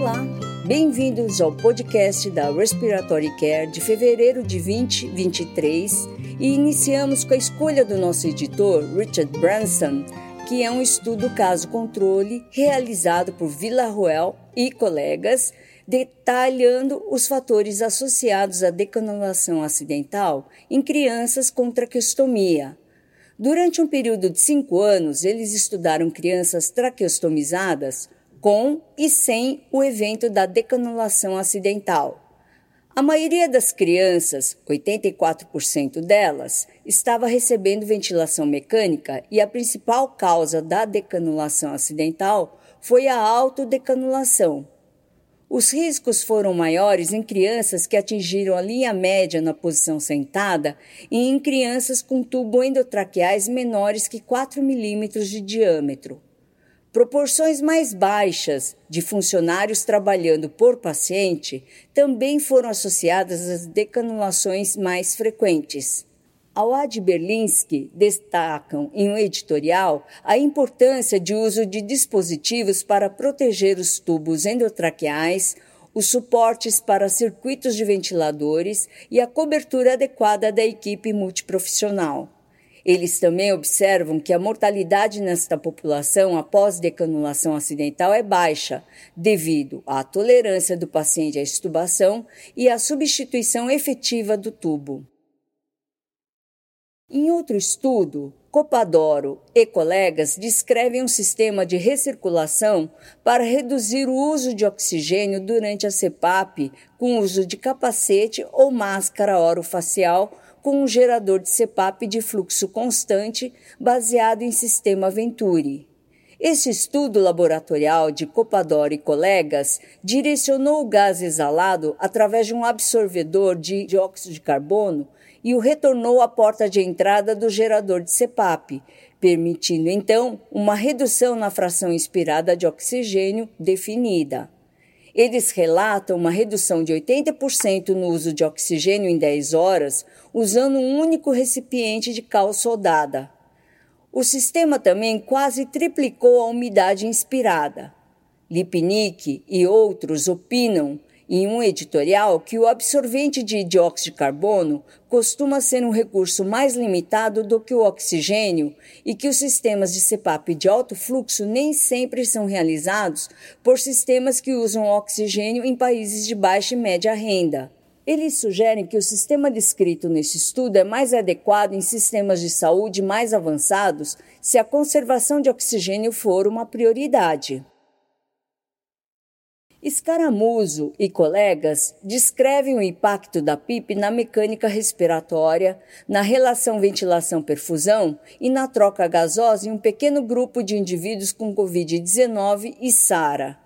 Olá, bem-vindos ao podcast da Respiratory Care de fevereiro de 2023 e iniciamos com a escolha do nosso editor, Richard Branson, que é um estudo caso-controle realizado por Villarroel e colegas, detalhando os fatores associados à decanulação acidental em crianças com traqueostomia. Durante um período de cinco anos, eles estudaram crianças traqueostomizadas com e sem o evento da decanulação acidental. A maioria das crianças, 84% delas, estava recebendo ventilação mecânica e a principal causa da decanulação acidental foi a autodecanulação. Os riscos foram maiores em crianças que atingiram a linha média na posição sentada e em crianças com tubo endotraqueais menores que 4 milímetros de diâmetro. Proporções mais baixas de funcionários trabalhando por paciente também foram associadas às decanulações mais frequentes. Awad Berlinski destacam em um editorial a importância de uso de dispositivos para proteger os tubos endotraqueais, os suportes para circuitos de ventiladores e a cobertura adequada da equipe multiprofissional. Eles também observam que a mortalidade nesta população após decanulação acidental é baixa, devido à tolerância do paciente à extubação e à substituição efetiva do tubo. Em outro estudo, Copadoro e colegas descrevem um sistema de recirculação para reduzir o uso de oxigênio durante a CPAP com uso de capacete ou máscara orofacial com um gerador de CPAP de fluxo constante baseado em sistema Venturi. Esse estudo laboratorial de Copador e colegas direcionou o gás exalado através de um absorvedor de dióxido de carbono e o retornou à porta de entrada do gerador de CPAP, permitindo então uma redução na fração inspirada de oxigênio definida. Eles relatam uma redução de 80% no uso de oxigênio em 10 horas, usando um único recipiente de cal soldada. O sistema também quase triplicou a umidade inspirada. Lipnick e outros opinam em um editorial que o absorvente de dióxido de carbono costuma ser um recurso mais limitado do que o oxigênio e que os sistemas de CPAP de alto fluxo nem sempre são realizados por sistemas que usam oxigênio em países de baixa e média renda. Eles sugerem que o sistema descrito nesse estudo é mais adequado em sistemas de saúde mais avançados se a conservação de oxigênio for uma prioridade. Escaramuzo e colegas descrevem o impacto da PIP na mecânica respiratória, na relação ventilação-perfusão e na troca gasosa em um pequeno grupo de indivíduos com Covid-19 e SARA.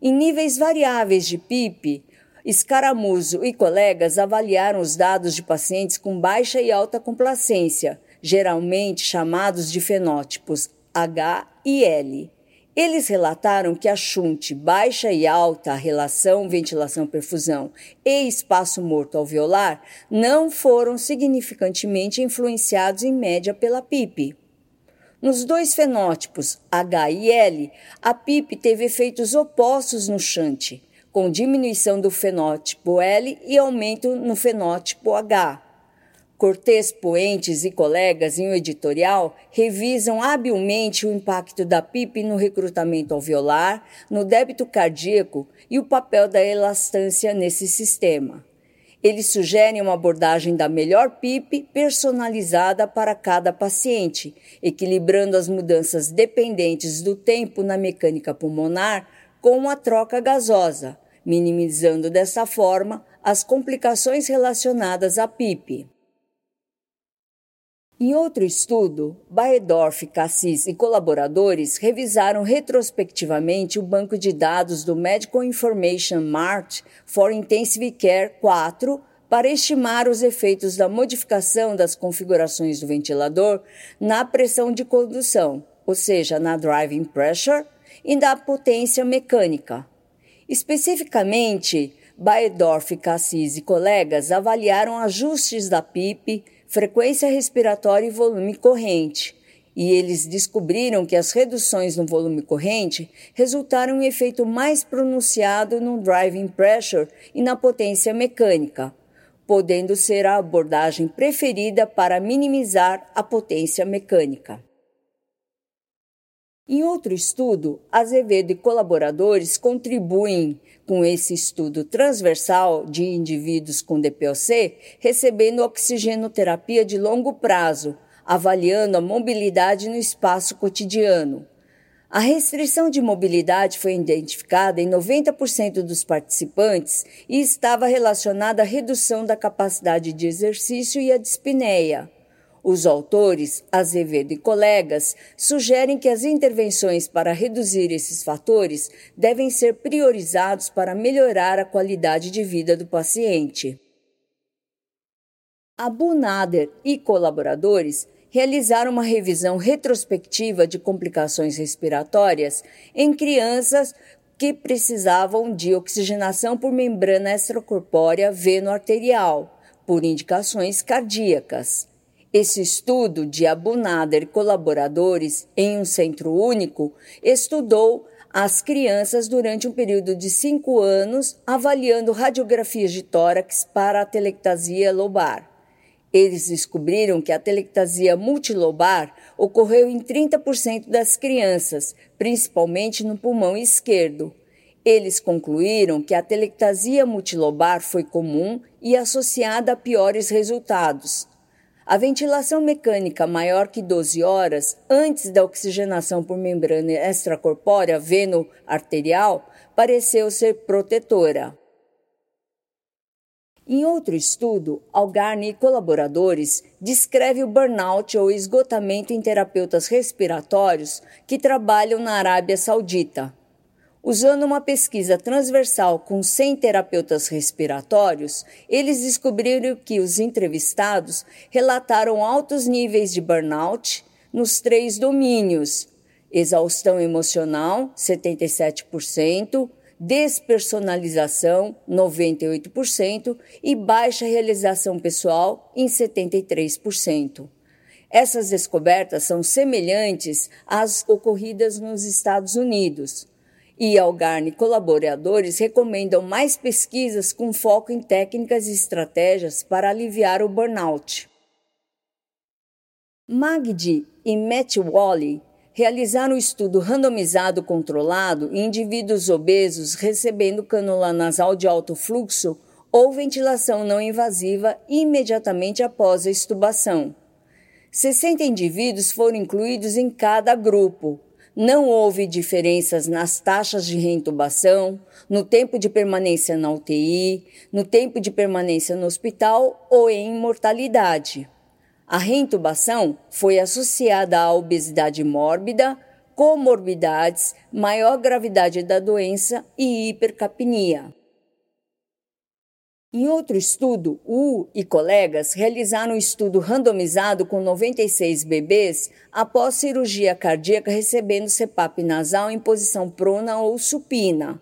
Em níveis variáveis de PIP, Escaramuzo e colegas avaliaram os dados de pacientes com baixa e alta complacência, geralmente chamados de fenótipos H e L eles relataram que a shunt baixa e alta, relação ventilação-perfusão e espaço morto alveolar, não foram significantemente influenciados em média pela PIP. Nos dois fenótipos H e L, a PIP teve efeitos opostos no shunt, com diminuição do fenótipo L e aumento no fenótipo H. Cortês Poentes e colegas em um editorial revisam habilmente o impacto da PIP no recrutamento alveolar, no débito cardíaco e o papel da elastância nesse sistema. Eles sugerem uma abordagem da melhor PIP personalizada para cada paciente, equilibrando as mudanças dependentes do tempo na mecânica pulmonar com a troca gasosa, minimizando dessa forma as complicações relacionadas à PIP. Em outro estudo, Baedorf, Cassis e colaboradores revisaram retrospectivamente o banco de dados do Medical Information Mart for Intensive Care 4 para estimar os efeitos da modificação das configurações do ventilador na pressão de condução, ou seja, na driving pressure, e da potência mecânica. Especificamente, Baedorf, Cassis e colegas avaliaram ajustes da PIP frequência respiratória e volume corrente, e eles descobriram que as reduções no volume corrente resultaram em um efeito mais pronunciado no driving pressure e na potência mecânica, podendo ser a abordagem preferida para minimizar a potência mecânica. Em outro estudo, Azevedo e colaboradores contribuem com esse estudo transversal de indivíduos com DPOC recebendo oxigenoterapia de longo prazo, avaliando a mobilidade no espaço cotidiano. A restrição de mobilidade foi identificada em 90% dos participantes e estava relacionada à redução da capacidade de exercício e à dispneia. Os autores, Azevedo e colegas, sugerem que as intervenções para reduzir esses fatores devem ser priorizados para melhorar a qualidade de vida do paciente. Abu Nader e colaboradores realizaram uma revisão retrospectiva de complicações respiratórias em crianças que precisavam de oxigenação por membrana extracorpórea veno-arterial, por indicações cardíacas. Esse estudo de Abu Nader e colaboradores em um centro único estudou as crianças durante um período de cinco anos, avaliando radiografias de tórax para a telectasia lobar. Eles descobriram que a telectasia multilobar ocorreu em 30% das crianças, principalmente no pulmão esquerdo. Eles concluíram que a telectasia multilobar foi comum e associada a piores resultados. A ventilação mecânica maior que 12 horas antes da oxigenação por membrana extracorpórea veno-arterial pareceu ser protetora. Em outro estudo, Algarni e colaboradores descreve o burnout ou esgotamento em terapeutas respiratórios que trabalham na Arábia Saudita. Usando uma pesquisa transversal com 100 terapeutas respiratórios, eles descobriram que os entrevistados relataram altos níveis de burnout nos três domínios: exaustão emocional, 77%, despersonalização, 98%, e baixa realização pessoal, em 73%. Essas descobertas são semelhantes às ocorridas nos Estados Unidos. E Algarni colaboradores recomendam mais pesquisas com foco em técnicas e estratégias para aliviar o burnout. Magdi e Matt Wally realizaram um estudo randomizado controlado em indivíduos obesos recebendo cânula nasal de alto fluxo ou ventilação não invasiva imediatamente após a estubação. 60 indivíduos foram incluídos em cada grupo. Não houve diferenças nas taxas de reintubação, no tempo de permanência na UTI, no tempo de permanência no hospital ou em mortalidade. A reintubação foi associada à obesidade mórbida, comorbidades, maior gravidade da doença e hipercapnia. Em outro estudo, Wu e colegas realizaram um estudo randomizado com 96 bebês após cirurgia cardíaca recebendo CPAP nasal em posição prona ou supina.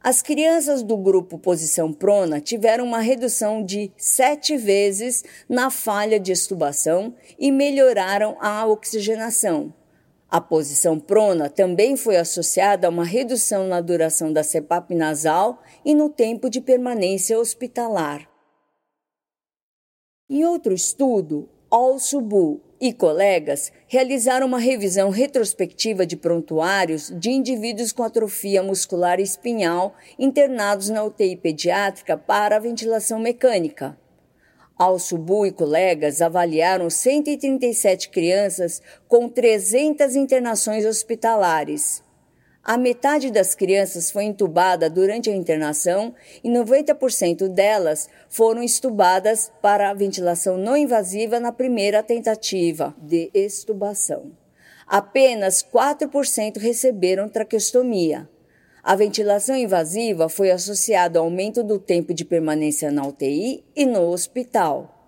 As crianças do grupo Posição Prona tiveram uma redução de sete vezes na falha de estubação e melhoraram a oxigenação. A posição prona também foi associada a uma redução na duração da CPAP nasal e no tempo de permanência hospitalar. Em outro estudo, Al-Subu e colegas realizaram uma revisão retrospectiva de prontuários de indivíduos com atrofia muscular espinhal internados na UTI pediátrica para a ventilação mecânica. Al-Subu e colegas avaliaram 137 crianças com 300 internações hospitalares. A metade das crianças foi entubada durante a internação e 90% delas foram estubadas para a ventilação não invasiva na primeira tentativa de extubação. Apenas 4% receberam traqueostomia. A ventilação invasiva foi associada ao aumento do tempo de permanência na UTI e no hospital.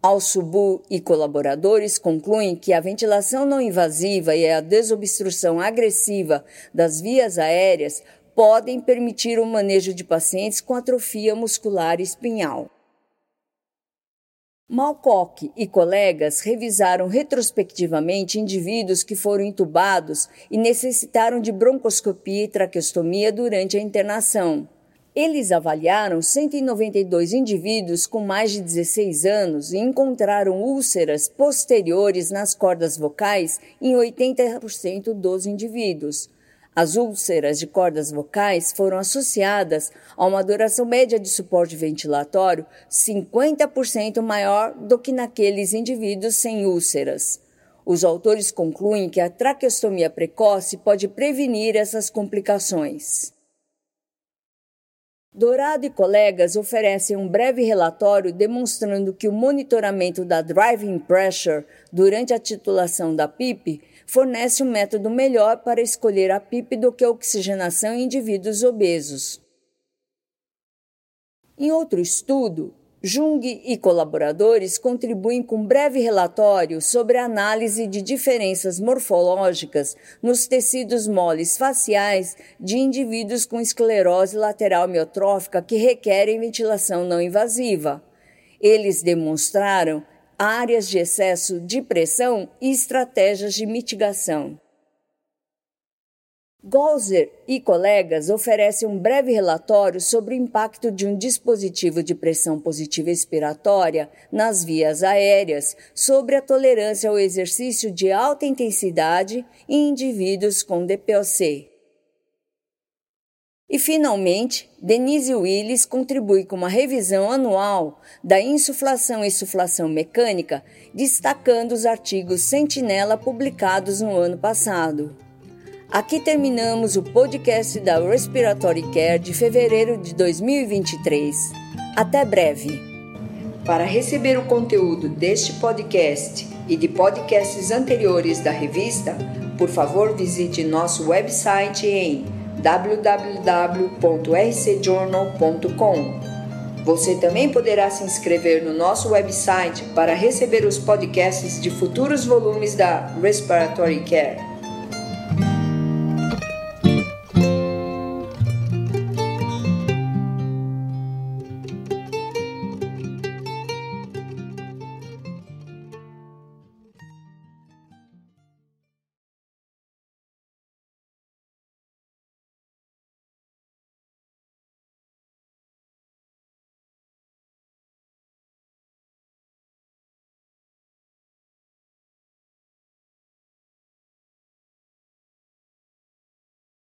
Al-Subu e colaboradores concluem que a ventilação não invasiva e a desobstrução agressiva das vias aéreas podem permitir o manejo de pacientes com atrofia muscular espinhal. Malcock e colegas revisaram retrospectivamente indivíduos que foram intubados e necessitaram de broncoscopia e traqueostomia durante a internação. Eles avaliaram 192 indivíduos com mais de 16 anos e encontraram úlceras posteriores nas cordas vocais em 80% dos indivíduos. As úlceras de cordas vocais foram associadas a uma duração média de suporte ventilatório 50% maior do que naqueles indivíduos sem úlceras. Os autores concluem que a traqueostomia precoce pode prevenir essas complicações. Dourado e colegas oferecem um breve relatório demonstrando que o monitoramento da driving pressure durante a titulação da PIP fornece um método melhor para escolher a PIP do que a oxigenação em indivíduos obesos. Em outro estudo, Jung e colaboradores contribuem com um breve relatório sobre a análise de diferenças morfológicas nos tecidos moles faciais de indivíduos com esclerose lateral miotrófica que requerem ventilação não invasiva. Eles demonstraram áreas de excesso de pressão e estratégias de mitigação. Golzer e colegas oferecem um breve relatório sobre o impacto de um dispositivo de pressão positiva expiratória nas vias aéreas sobre a tolerância ao exercício de alta intensidade em indivíduos com DPOC. E, finalmente, Denise Willis contribui com uma revisão anual da insuflação e suflação mecânica, destacando os artigos Sentinela publicados no ano passado. Aqui terminamos o podcast da Respiratory Care de fevereiro de 2023. Até breve! Para receber o conteúdo deste podcast e de podcasts anteriores da revista, por favor visite nosso website em www.rcjournal.com. Você também poderá se inscrever no nosso website para receber os podcasts de futuros volumes da Respiratory Care.